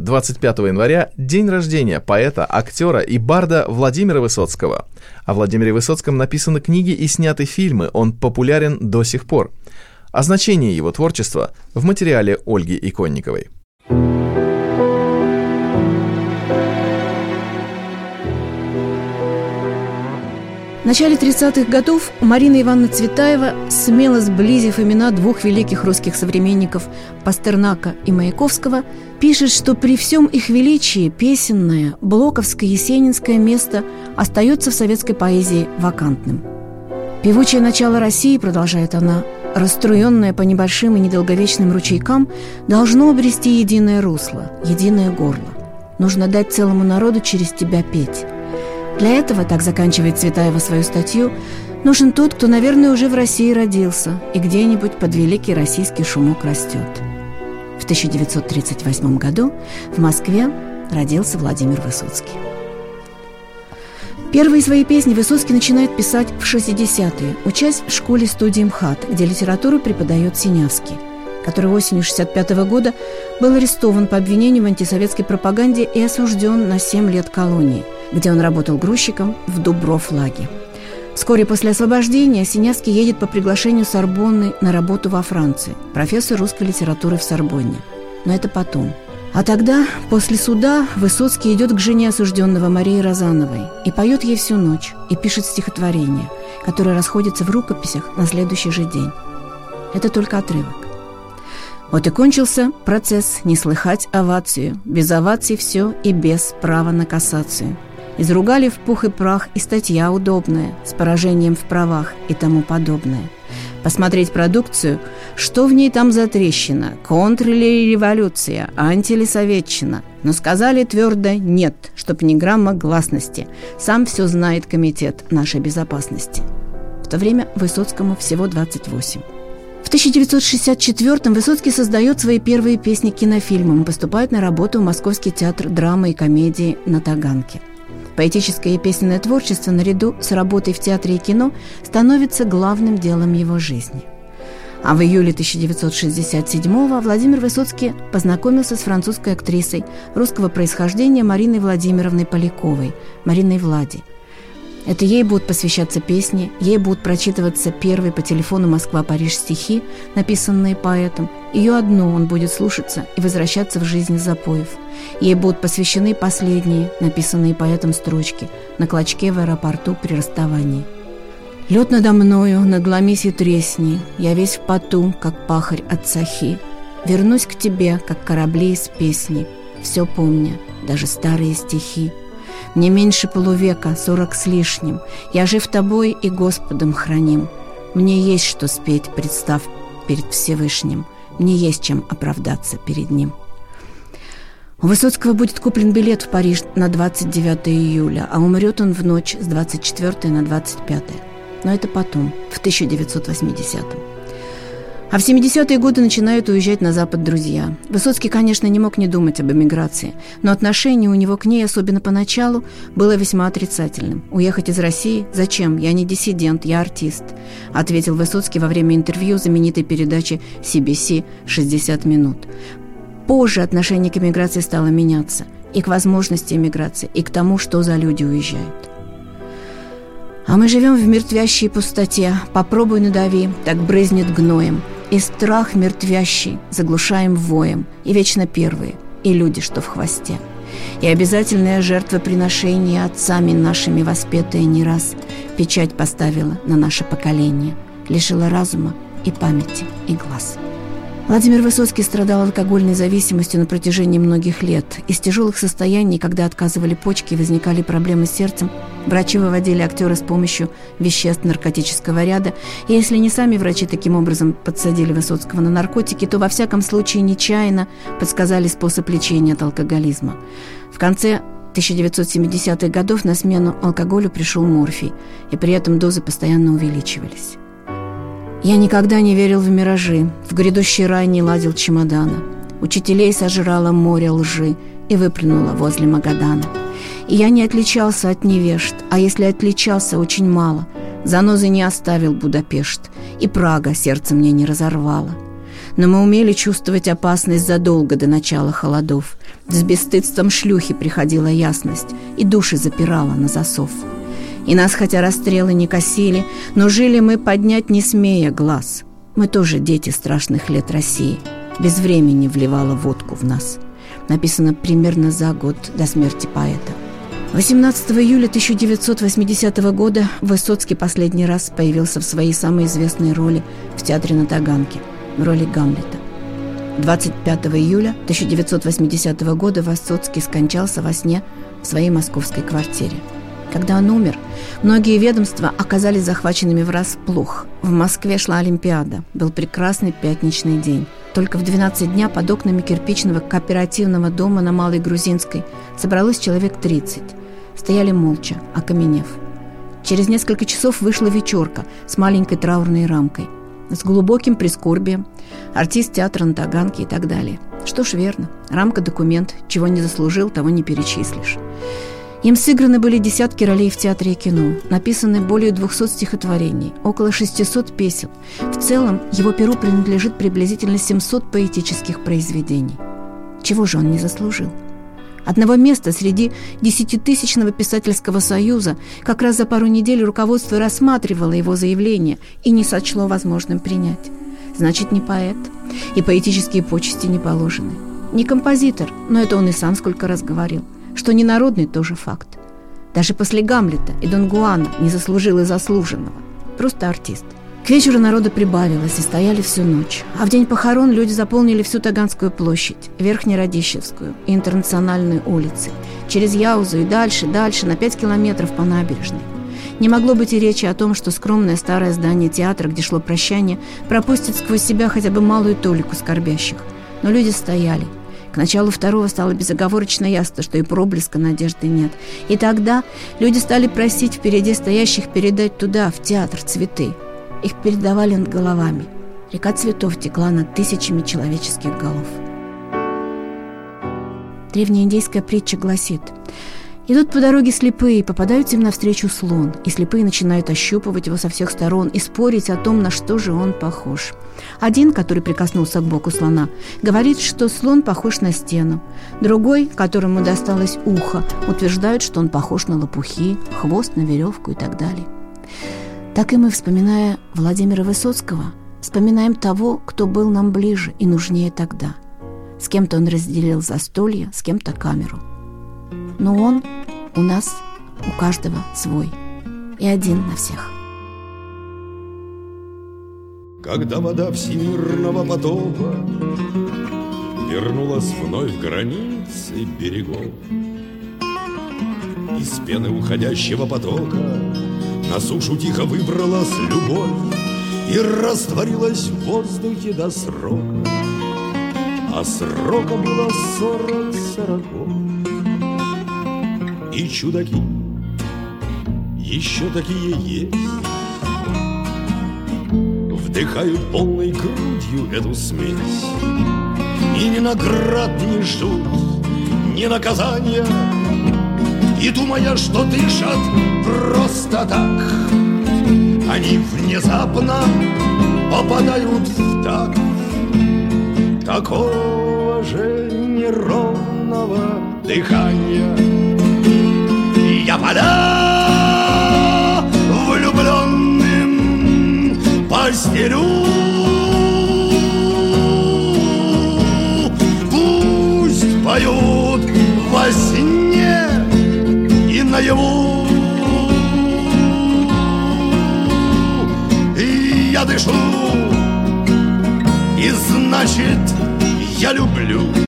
25 января – день рождения поэта, актера и барда Владимира Высоцкого. О Владимире Высоцком написаны книги и сняты фильмы, он популярен до сих пор. О значении его творчества в материале Ольги Иконниковой. В начале 30-х годов Марина Ивановна Цветаева, смело сблизив имена двух великих русских современников Пастернака и Маяковского, пишет, что при всем их величии песенное, блоковское, есенинское место остается в советской поэзии вакантным. «Певучее начало России», продолжает она, расструенное по небольшим и недолговечным ручейкам, должно обрести единое русло, единое горло. Нужно дать целому народу через тебя петь – для этого, так заканчивает Цветаева свою статью, нужен тот, кто, наверное, уже в России родился и где-нибудь под великий российский шумок растет. В 1938 году в Москве родился Владимир Высоцкий. Первые свои песни Высоцкий начинает писать в 60-е, учась в школе-студии МХАТ, где литературу преподает Синявский – который осенью 1965 года был арестован по обвинению в антисоветской пропаганде и осужден на 7 лет колонии, где он работал грузчиком в Дубров-Лаге. Вскоре после освобождения Синявский едет по приглашению Сорбонны на работу во Франции, профессор русской литературы в Сорбонне. Но это потом. А тогда, после суда, Высоцкий идет к жене осужденного Марии Розановой и поет ей всю ночь, и пишет стихотворение, которое расходится в рукописях на следующий же день. Это только отрывок. Вот и кончился процесс не слыхать овацию. Без оваций все и без права на кассацию. Изругали в пух и прах и статья удобная, с поражением в правах и тому подобное. Посмотреть продукцию, что в ней там за трещина, контр или революция, анти или советчина. Но сказали твердо «нет», чтоб ни грамма гласности. Сам все знает комитет нашей безопасности. В то время Высоцкому всего 28. В 1964-м Высоцкий создает свои первые песни к кинофильмам, поступает на работу в Московский театр драмы и комедии на Таганке. Поэтическое и песенное творчество наряду с работой в театре и кино становится главным делом его жизни. А в июле 1967-го Владимир Высоцкий познакомился с французской актрисой русского происхождения Мариной Владимировной Поляковой, Мариной Влади – это ей будут посвящаться песни, ей будут прочитываться первые по телефону «Москва-Париж» стихи, написанные поэтом. Ее одну он будет слушаться и возвращаться в жизнь запоев. Ей будут посвящены последние, написанные поэтом строчки, на клочке в аэропорту при расставании. Лед надо мною, надломись и тресни, Я весь в поту, как пахарь от сахи. Вернусь к тебе, как корабли из песни, Все помня, даже старые стихи. Мне меньше полувека, сорок с лишним. Я жив тобой и Господом храним. Мне есть что спеть, представ перед Всевышним. Мне есть чем оправдаться перед Ним. У Высоцкого будет куплен билет в Париж на 29 июля, а умрет он в ночь с 24 на 25. Но это потом, в 1980-м. А в 70-е годы начинают уезжать на Запад друзья. Высоцкий, конечно, не мог не думать об эмиграции, но отношение у него к ней, особенно поначалу, было весьма отрицательным. «Уехать из России? Зачем? Я не диссидент, я артист», ответил Высоцкий во время интервью знаменитой передачи CBC «60 минут». Позже отношение к эмиграции стало меняться и к возможности эмиграции, и к тому, что за люди уезжают. А мы живем в мертвящей пустоте. Попробуй надави, так брызнет гноем. И страх мертвящий заглушаем воем, и вечно первые, и люди, что в хвосте. И обязательное жертвоприношение отцами нашими воспетое не раз печать поставила на наше поколение, лишила разума и памяти, и глаз. Владимир Высоцкий страдал алкогольной зависимостью на протяжении многих лет. Из тяжелых состояний, когда отказывали почки возникали проблемы с сердцем, врачи выводили актера с помощью веществ наркотического ряда. И если не сами врачи таким образом подсадили Высоцкого на наркотики, то во всяком случае нечаянно подсказали способ лечения от алкоголизма. В конце 1970-х годов на смену алкоголю пришел морфий, и при этом дозы постоянно увеличивались. Я никогда не верил в миражи, в грядущий рай не ладил чемодана. Учителей сожрало море лжи и выплюнуло возле Магадана. И я не отличался от невежд, а если отличался, очень мало. Занозы не оставил Будапешт, и Прага сердце мне не разорвала. Но мы умели чувствовать опасность задолго до начала холодов. С бесстыдством шлюхи приходила ясность, и души запирала на засов. И нас, хотя расстрелы не косили, но жили мы поднять не смея глаз. Мы тоже дети страшных лет России. Без времени вливала водку в нас. Написано примерно за год до смерти поэта. 18 июля 1980 года Высоцкий последний раз появился в своей самой известной роли в театре на Таганке, в роли Гамлета. 25 июля 1980 года Высоцкий скончался во сне в своей московской квартире. Когда он умер, многие ведомства оказались захваченными врасплох. В Москве шла Олимпиада. Был прекрасный пятничный день. Только в 12 дня под окнами кирпичного кооперативного дома на Малой Грузинской собралось человек 30. Стояли молча, окаменев. Через несколько часов вышла вечерка с маленькой траурной рамкой, с глубоким прискорбием, артист театра на Таганке и так далее. Что ж, верно, рамка – документ, чего не заслужил, того не перечислишь. Им сыграны были десятки ролей в театре и кино, написаны более 200 стихотворений, около 600 песен. В целом, его перу принадлежит приблизительно 700 поэтических произведений. Чего же он не заслужил? Одного места среди десятитысячного писательского союза как раз за пару недель руководство рассматривало его заявление и не сочло возможным принять. Значит, не поэт, и поэтические почести не положены. Не композитор, но это он и сам сколько раз говорил – что ненародный тоже факт. Даже после Гамлета и Дон Гуана не заслужил и заслуженного. Просто артист. К вечеру народа прибавилось и стояли всю ночь. А в день похорон люди заполнили всю Таганскую площадь, Верхнерадищевскую и Интернациональную улицы, через Яузу и дальше, дальше, на пять километров по набережной. Не могло быть и речи о том, что скромное старое здание театра, где шло прощание, пропустит сквозь себя хотя бы малую толику скорбящих. Но люди стояли – к началу второго стало безоговорочно ясно, что и проблеска надежды нет. И тогда люди стали просить впереди стоящих передать туда, в театр, цветы. Их передавали над головами. Река цветов текла над тысячами человеческих голов. Древняя индейская притча гласит – Идут по дороге слепые, попадаются им навстречу слон, и слепые начинают ощупывать его со всех сторон и спорить о том, на что же он похож. Один, который прикоснулся к боку слона, говорит, что слон похож на стену. Другой, которому досталось ухо, утверждает, что он похож на лопухи, хвост на веревку и так далее. Так и мы, вспоминая Владимира Высоцкого, вспоминаем того, кто был нам ближе и нужнее тогда. С кем-то он разделил застолье, с кем-то камеру – но он у нас, у каждого свой. И один на всех. Когда вода всемирного потопа Вернулась вновь границы берегов, Из пены уходящего потока На сушу тихо выбралась любовь И растворилась в воздухе до срока, А срока было сорок сороков и чудаки. Еще такие есть. Вдыхают полной грудью эту смесь. И ни наград не ждут, ни наказания. И думая, что дышат просто так Они внезапно попадают в так Такого же неровного дыхания я поля влюбленным постелю. Пусть поют во сне и наяву. И я дышу, и значит, я люблю.